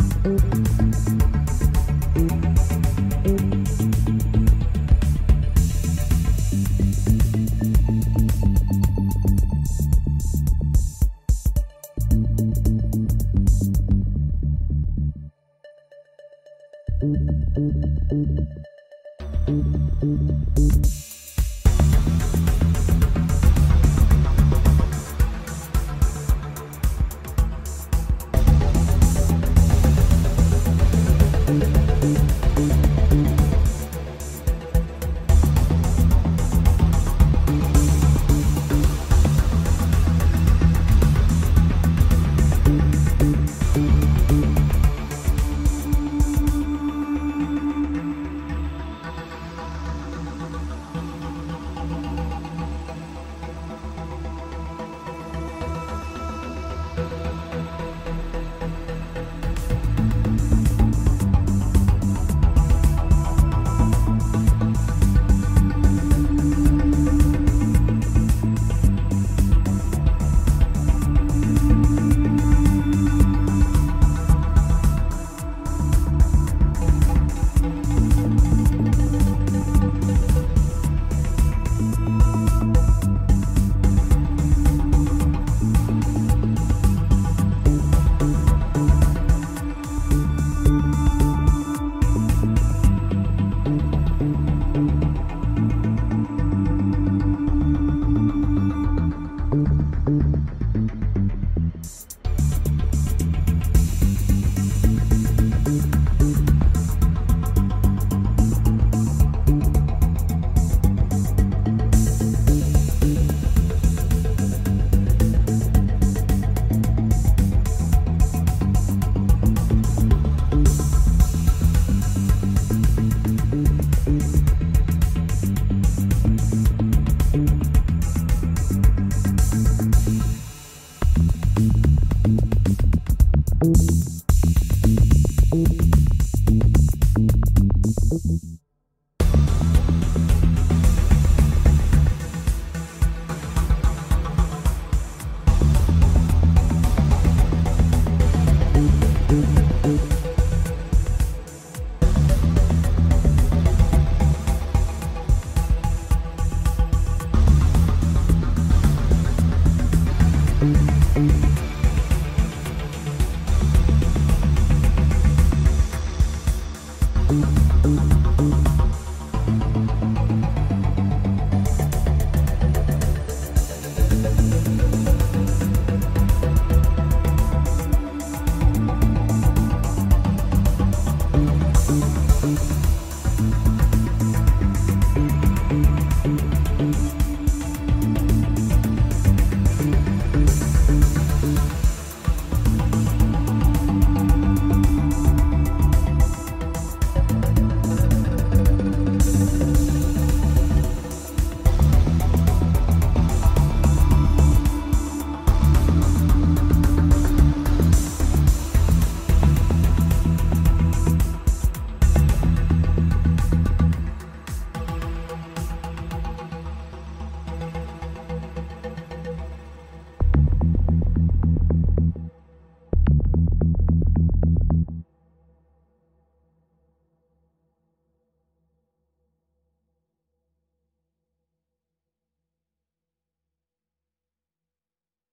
Peace.